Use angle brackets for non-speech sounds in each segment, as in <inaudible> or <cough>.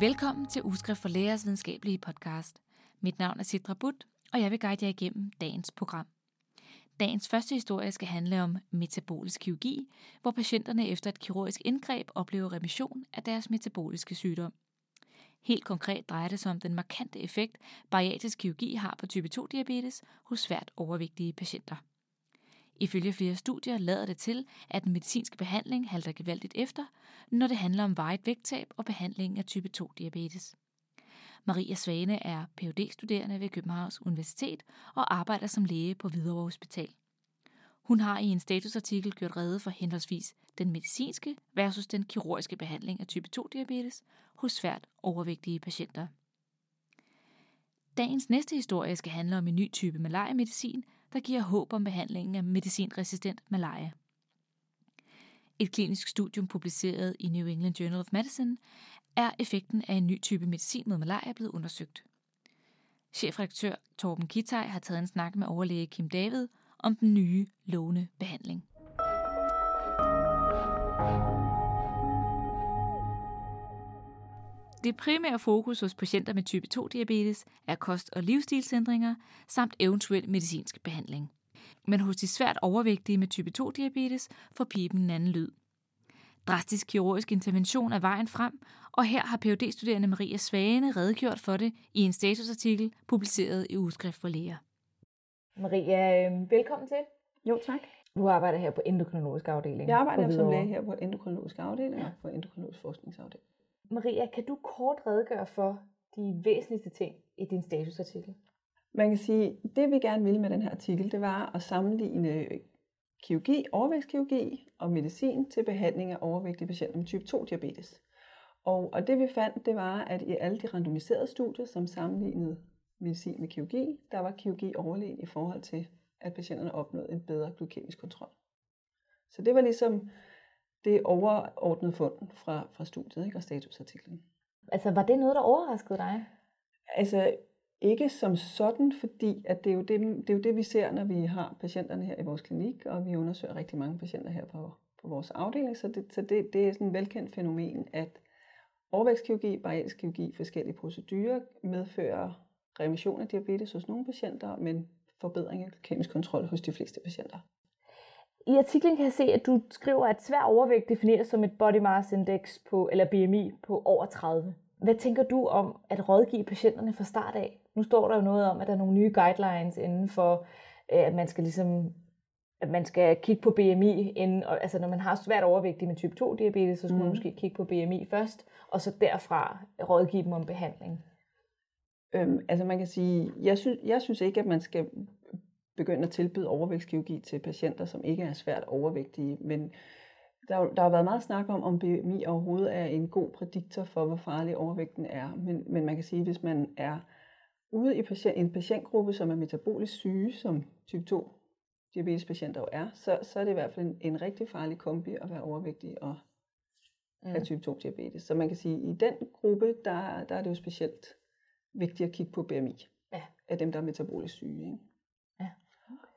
Velkommen til Ugeskrift for Lægers videnskabelige podcast. Mit navn er Sidra Butt, og jeg vil guide jer igennem dagens program. Dagens første historie skal handle om metabolisk kirurgi, hvor patienterne efter et kirurgisk indgreb oplever remission af deres metaboliske sygdom. Helt konkret drejer det sig om den markante effekt, bariatisk kirurgi har på type 2-diabetes hos svært overvægtige patienter. Ifølge flere studier lader det til, at den medicinske behandling halter gevaldigt efter, når det handler om vejet vægttab og behandling af type 2-diabetes. Maria Svane er Ph.D.-studerende ved Københavns Universitet og arbejder som læge på Hvidovre Hospital. Hun har i en statusartikel gjort rede for henholdsvis den medicinske versus den kirurgiske behandling af type 2-diabetes hos svært overvægtige patienter. Dagens næste historie skal handle om en ny type malaria-medicin, der giver håb om behandlingen af medicinresistent malaria. Et klinisk studium publiceret i New England Journal of Medicine er effekten af en ny type medicin mod malaria blevet undersøgt. Chefredaktør Torben Kitaj har taget en snak med overlæge Kim David om den nye lovende behandling. Det primære fokus hos patienter med type 2-diabetes er kost- og livsstilsændringer samt eventuel medicinsk behandling. Men hos de svært overvægtige med type 2-diabetes får pipen en anden lyd. Drastisk kirurgisk intervention er vejen frem, og her har phd studerende Maria Svane redegjort for det i en statusartikel publiceret i Ugeskrift for Læger. Maria, øhm, velkommen til. Jo, tak. Du arbejder her på endokrinologisk afdeling. Jeg arbejder som læge her på endokrinologisk afdeling og på endokrinologisk forskningsafdeling. Maria, kan du kort redegøre for de væsentligste ting i din statusartikel? Man kan sige, at det vi gerne ville med den her artikel, det var at sammenligne kirurgi, overvægtskirurgi og medicin til behandling af overvægtige patienter med type 2 diabetes. Og, og det vi fandt, det var, at i alle de randomiserede studier, som sammenlignede medicin med kirurgi, der var kirurgi overlegen i forhold til, at patienterne opnåede en bedre glykemisk kontrol. Så det var ligesom det overordnede fund fra, fra studiet ikke, og statusartiklen. Altså, var det noget, der overraskede dig? Altså, ikke som sådan, fordi at det, er jo det, det er jo det, vi ser, når vi har patienterne her i vores klinik, og vi undersøger rigtig mange patienter her på, på vores afdeling. Så, det, så det, det er sådan et velkendt fænomen, at overvægtskirurgi, bariatrisk kirurgi, forskellige procedurer medfører remission af diabetes hos nogle patienter, men forbedring af kemisk kontrol hos de fleste patienter. I artiklen kan jeg se, at du skriver, at svær overvægt defineres som et body mass index på, eller BMI på over 30. Hvad tænker du om at rådgive patienterne fra start af? Nu står der jo noget om, at der er nogle nye guidelines inden for, øh, at man skal ligesom at man skal kigge på BMI, inden, og, altså når man har svært overvægt med type 2 diabetes, så skal mm. man måske kigge på BMI først, og så derfra rådgive dem om behandling. Øhm, altså man kan sige, jeg synes, jeg synes ikke, at man skal begynde at tilbyde overvægtskirurgi til patienter, som ikke er svært overvægtige, men der, der har været meget snak om, om BMI overhovedet er en god prædiktor for, hvor farlig overvægten er. Men, men man kan sige, at hvis man er ude i patient, en patientgruppe, som er metabolisk syge, som type 2 diabetespatienter jo er, så, så er det i hvert fald en, en rigtig farlig kombi at være overvægtig og mm. have type 2 diabetes. Så man kan sige, at i den gruppe, der, der er det jo specielt vigtigt at kigge på BMI ja. af dem, der er metabolisk syge. Ikke?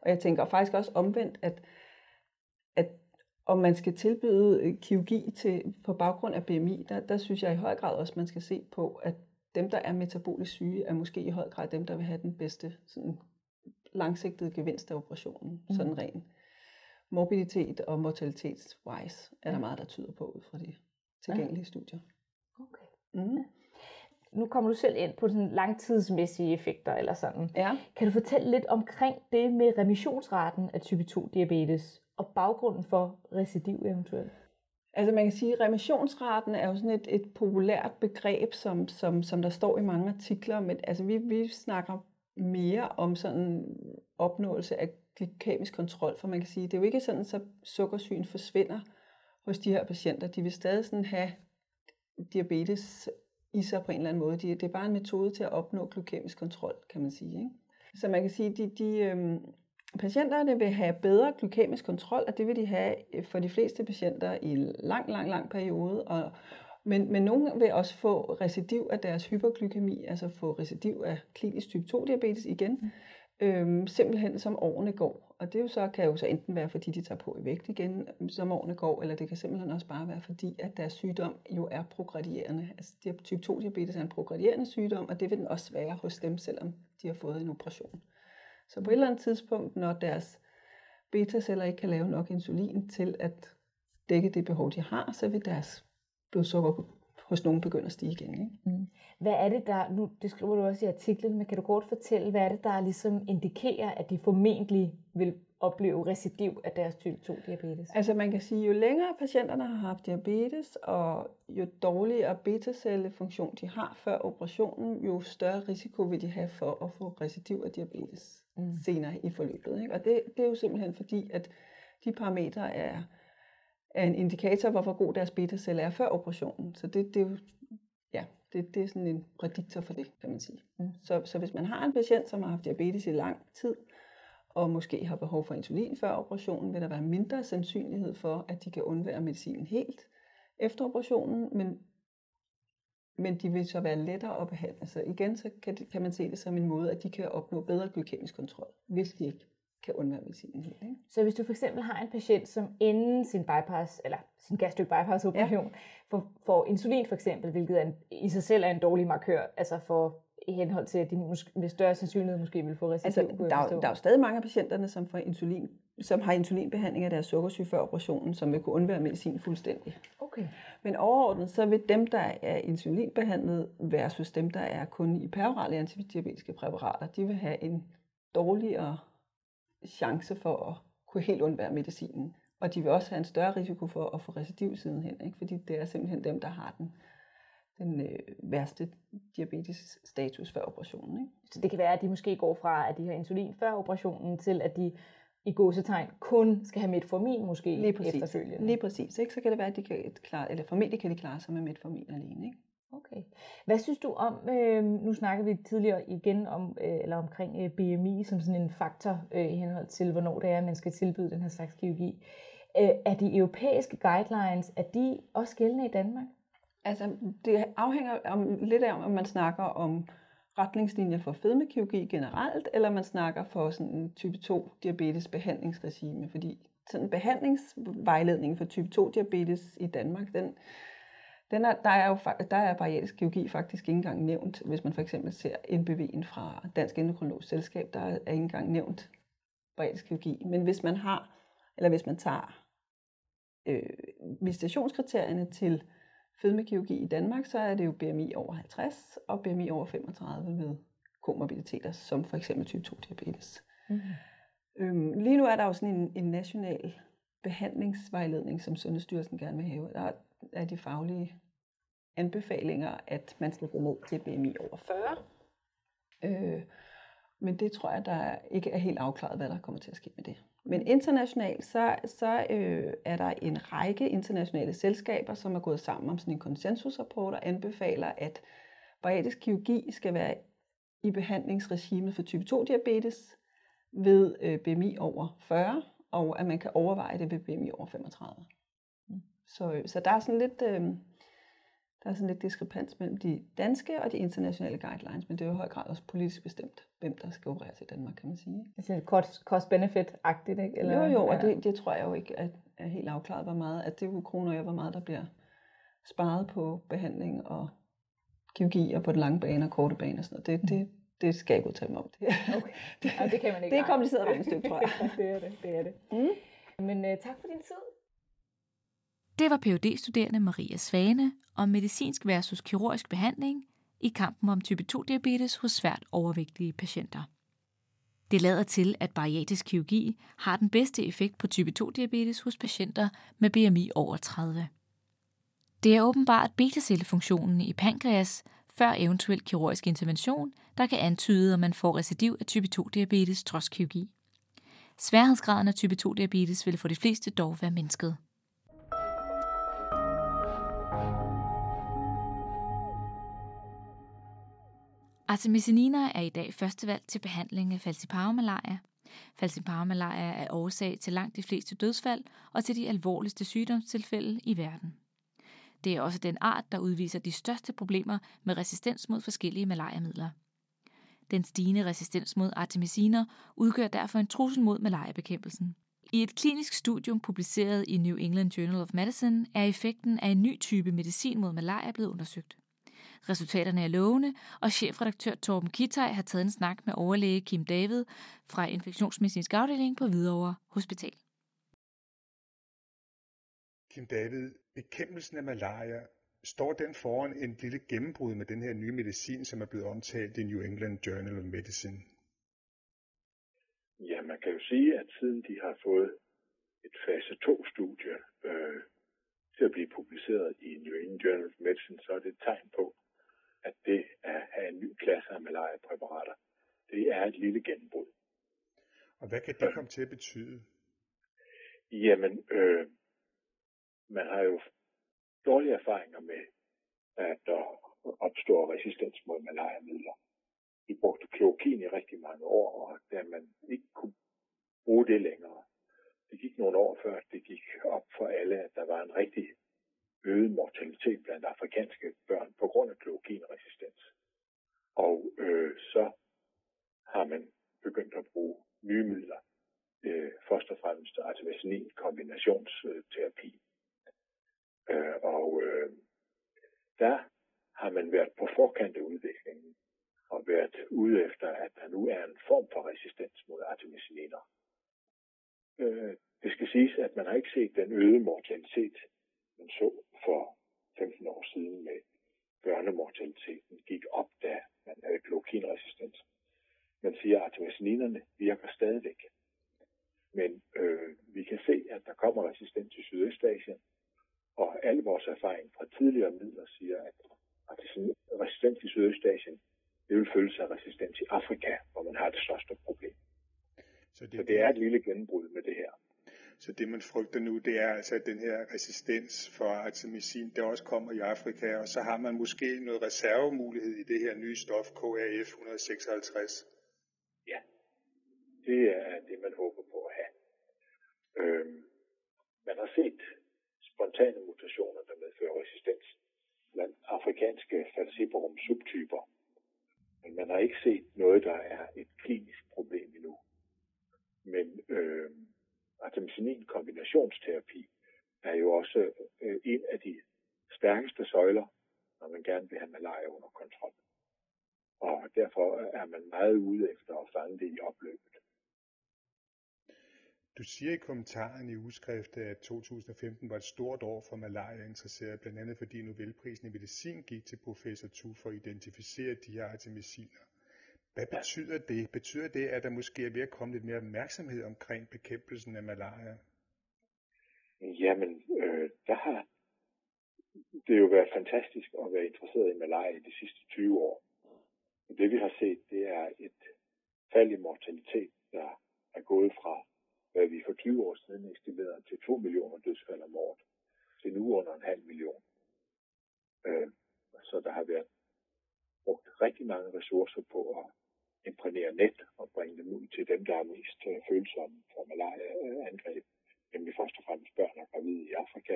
Og jeg tænker faktisk også omvendt, at, at om man skal tilbyde øh, kirurgi til, på baggrund af BMI, der, der synes jeg i høj grad også, man skal se på, at dem, der er metabolisk syge, er måske i høj grad dem, der vil have den bedste sådan, langsigtede gevinst af operationen. Mm. Sådan ren morbiditet og mortalitets-wise er der meget, der tyder på ud fra de tilgængelige ja. studier. Okay. Mm. Nu kommer du selv ind på sådan langtidsmæssige effekter eller sådan. Ja. Kan du fortælle lidt omkring det med remissionsraten af type 2 diabetes og baggrunden for recidiv eventuelt? Altså man kan sige, at remissionsraten er jo sådan et, et populært begreb, som, som, som der står i mange artikler, men altså vi, vi snakker mere om sådan opnåelse af glykemisk kontrol, for man kan sige, det er jo ikke sådan, så sukkersygen forsvinder hos de her patienter. De vil stadig sådan have diabetes i sig på en eller anden måde. De, det er bare en metode til at opnå glykemisk kontrol, kan man sige. Ikke? Så man kan sige, at de, de øhm, patienterne vil have bedre glykemisk kontrol, og det vil de have øh, for de fleste patienter i lang, lang, lang periode. Og, men, men nogle vil også få recidiv af deres hyperglykemi, altså få recidiv af klinisk type 2 diabetes igen, mm. øhm, simpelthen som årene går. Og det jo så, kan jo så enten være, fordi de tager på i vægt igen, som årene går, eller det kan simpelthen også bare være, fordi at deres sygdom jo er progredierende. Altså type 2 diabetes er en progredierende sygdom, og det vil den også være hos dem, selvom de har fået en operation. Så på et eller andet tidspunkt, når deres beta-celler ikke kan lave nok insulin til at dække det behov, de har, så vil deres blodsukker hos nogen begynde at stige igen. Ikke? Mm. Hvad er det, der, nu det skriver du også i artiklen, men kan du kort fortælle, hvad er det, der ligesom indikerer, at de formentlig vil opleve recidiv af deres type 2 diabetes? Altså man kan sige, jo længere patienterne har haft diabetes, og jo dårligere beta-cellefunktion de har før operationen, jo større risiko vil de have for at få recidiv af diabetes mm. senere i forløbet. Ikke? Og det, det er jo simpelthen fordi, at de parametre er, er en indikator, hvorfor god deres beta-celle er før operationen. Så det, det er jo ja, det, det er sådan en prædiktor for det, kan man sige. Mm. Så, så hvis man har en patient, som har haft diabetes i lang tid, og måske har behov for insulin før operationen, vil der være mindre sandsynlighed for, at de kan undvære medicinen helt efter operationen, men, men de vil så være lettere at behandle. Så igen så kan, kan man se det som en måde, at de kan opnå bedre glykemisk kontrol, hvis de ikke kan undvære medicinen helt. Ikke? Så hvis du for eksempel har en patient, som inden sin bypass, eller sin gastric bypass operation, ja. får, får insulin for eksempel, hvilket er en, i sig selv er en dårlig markør, altså for i henhold til, at de måske, med større sandsynlighed måske vil få recidiv. Altså, der, der er jo stadig mange af patienterne, som, får insulin, som har insulinbehandling af deres sukkersyge før operationen, som vil kunne undvære medicin fuldstændig. Okay. Men overordnet, så vil dem, der er insulinbehandlet versus dem, der er kun i perorale antidiabetiske præparater, de vil have en dårligere chance for at kunne helt undvære medicinen. Og de vil også have en større risiko for at få recidiv sidenhen, ikke? fordi det er simpelthen dem, der har den, den øh, værste diabetes-status før operationen. Ikke? Så det kan være, at de måske går fra, at de har insulin før operationen, til at de i gåsetegn kun skal have metformin måske Lige præcis. efterfølgende. Lige præcis. Ikke? Så kan det være, at de kan klare, eller formentlig kan de klare sig med metformin alene. Ikke? Okay. Hvad synes du om, øh, nu snakkede vi tidligere igen om, øh, eller omkring øh, BMI som sådan en faktor øh, i henhold til, hvornår det er, at man skal tilbyde den her slags kirurgi. Øh, er de europæiske guidelines, er de også gældende i Danmark? Altså, det afhænger om, lidt af, om man snakker om retningslinjer for fedmekirurgi generelt, eller man snakker for sådan en type 2 diabetes behandlingsregime, fordi sådan en behandlingsvejledning for type 2 diabetes i Danmark, den, den er, der, er jo, der er bariatrisk kirurgi faktisk ikke engang nævnt. Hvis man for eksempel ser NBV'en fra Dansk Endokrinologisk Selskab, der er ikke engang nævnt bariatrisk kirurgi. Men hvis man har, eller hvis man tager øh, visitationskriterierne til fedmekirurgi i Danmark, så er det jo BMI over 50 og BMI over 35 ved komorbiditeter, som for eksempel type 2 diabetes. Mm. Øhm, lige nu er der jo sådan en, en national behandlingsvejledning, som Sundhedsstyrelsen gerne vil have. Der er de faglige anbefalinger, at man skal gå ned til BMI over 40. Øh, men det tror jeg, der ikke er helt afklaret, hvad der kommer til at ske med det. Men internationalt, så, så øh, er der en række internationale selskaber, som er gået sammen om sådan en konsensusrapport og anbefaler, at bariatrisk kirurgi skal være i behandlingsregimet for type 2-diabetes ved øh, BMI over 40, og at man kan overveje det ved BMI over 35. Så, øh, så der er sådan lidt... Øh, der er sådan lidt diskrepans mellem de danske og de internationale guidelines, men det er jo i høj grad også politisk bestemt, hvem der skal opereres i Danmark, kan man sige. Altså cost-benefit-agtigt, ikke? Eller, jo, jo, og det, det tror jeg jo ikke er, er helt afklaret, hvor meget, at det er kroner og hvor meget der bliver sparet på behandling og kirurgi og på den lange bane og korte bane og sådan noget. Det, det, det skal jeg ikke udtale mig om. Det, okay. det, ja, det kan man <laughs> ikke. Det er kompliceret regnestykke, tror jeg. <laughs> det er det, det er det. Mm. Men uh, tak for din tid. Det var phd studerende Maria Svane om medicinsk versus kirurgisk behandling i kampen om type 2-diabetes hos svært overvægtige patienter. Det lader til, at bariatisk kirurgi har den bedste effekt på type 2-diabetes hos patienter med BMI over 30. Det er åbenbart betacellefunktionen i pankreas før eventuel kirurgisk intervention, der kan antyde, om man får recidiv af type 2-diabetes trods kirurgi. Sværhedsgraden af type 2-diabetes vil for de fleste dog være mindsket. Artemisinin er i dag førstevalg til behandling af falciparumalaria. Falciparumalaria er årsag til langt de fleste dødsfald og til de alvorligste sygdomstilfælde i verden. Det er også den art, der udviser de største problemer med resistens mod forskellige malariamidler. Den stigende resistens mod artemisiner udgør derfor en trussel mod malariabekæmpelsen. I et klinisk studium publiceret i New England Journal of Medicine er effekten af en ny type medicin mod malaria blevet undersøgt. Resultaterne er lovende, og chefredaktør Torben Kitaj har taget en snak med overlæge Kim David fra infektionsmedicinsk afdeling på Hvidovre Hospital. Kim David, bekæmpelsen af malaria, står den foran en lille gennembrud med den her nye medicin, som er blevet omtalt i New England Journal of Medicine? Ja, man kan jo sige, at siden de har fået et fase 2-studie øh, til at blive publiceret i New England Journal of Medicine, så er det et tegn på, at det at have en ny klasse af malaria-præparater, det er et lille gennembrud. Og hvad kan det komme til at betyde? Jamen, øh, man har jo dårlige erfaringer med, at der opstår resistens mod malariamidler. Vi brugte klokin i rigtig mange år, og da man ikke kunne bruge det længere, det gik nogle år før det gik op for alle, at der var en rigtig øget mortalitet blandt afrikanske børn på grund af klokinresistens. Og øh, så har man begyndt at bruge nye midler, øh, først og fremmest artemisinin kombinationsterapi. Øh, og øh, der har man været på forkant af udviklingen og været ude efter, at der nu er en form for resistens mod artemisininer. Øh, det skal siges, at man har ikke set den øgede mortalitet, man så for 15 år siden med børnemortaliteten gik op, da man havde klokinresistens. Man siger, at artemisininerne virker stadigvæk. Men øh, vi kan se, at der kommer resistens i Sydøstasien, og alle vores erfaring fra tidligere midler siger, at resistens i Sydøstasien, det vil følge sig resistens i Afrika, hvor man har det største problem. Så det, Så det er et lille gennembrud med det her. Så det man frygter nu, det er altså at den her resistens for artemisin, der også kommer i Afrika, og så har man måske noget reservemulighed i det her nye stof, KAF 156. Ja, det er det, man håber på at have. Øhm, man har set spontane mutationer, der medfører resistens blandt afrikanske falciparum subtyper. Men man har ikke set noget, der er et klinisk problem endnu. Men øh, artemisinin kombinationsterapi er jo også øh, en af de stærkeste søjler, når man gerne vil have malaria under kontrol. Og derfor er man meget ude efter at fange det i opløbet. Du siger i kommentaren i udskriftet, at 2015 var et stort år for malaria-interesserede, blandt andet fordi Nobelprisen i medicin gik til professor Tu for at identificere de her artemisiner. Hvad betyder det? Betyder det, at der måske er ved at komme lidt mere opmærksomhed omkring bekæmpelsen af malaria? Jamen, øh, der har det jo været fantastisk at være interesseret i malaria i de sidste 20 år. Det vi har set, det er et fald i mortalitet, der er gået fra hvad vi for 20 år siden estimerede til 2 millioner dødsfald om året, til nu under en halv million. Øh, så der har været brugt rigtig mange ressourcer på at imprægnere net og bringe dem ud til dem, der er mest øh, følsomme for malaria-angreb, nemlig først og fremmest børn og gravide i Afrika,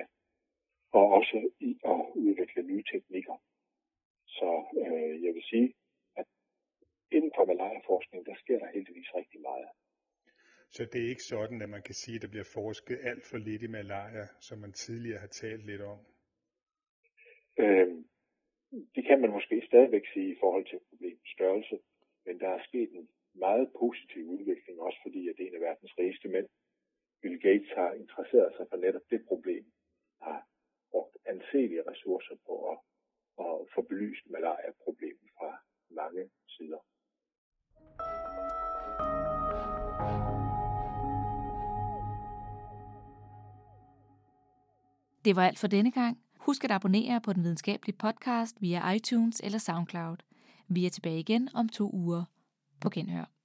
og også i at udvikle nye teknikker. Så øh, jeg vil sige, at inden for malaria-forskning, der sker der heldigvis rigtig meget. Så det er ikke sådan, at man kan sige, at der bliver forsket alt for lidt i malaria, som man tidligere har talt lidt om? Øh, det kan man måske stadigvæk sige i forhold til problemets størrelse, men der er sket en meget positiv udvikling, også fordi at en af verdens rigeste mænd, Bill Gates, har interesseret sig for netop det problem, har brugt anselige ressourcer på at, at få belyst malaria-problemet fra mange sider. Det var alt for denne gang. Husk at abonnere på den videnskabelige podcast via iTunes eller SoundCloud. Vi er tilbage igen om to uger. På genhør.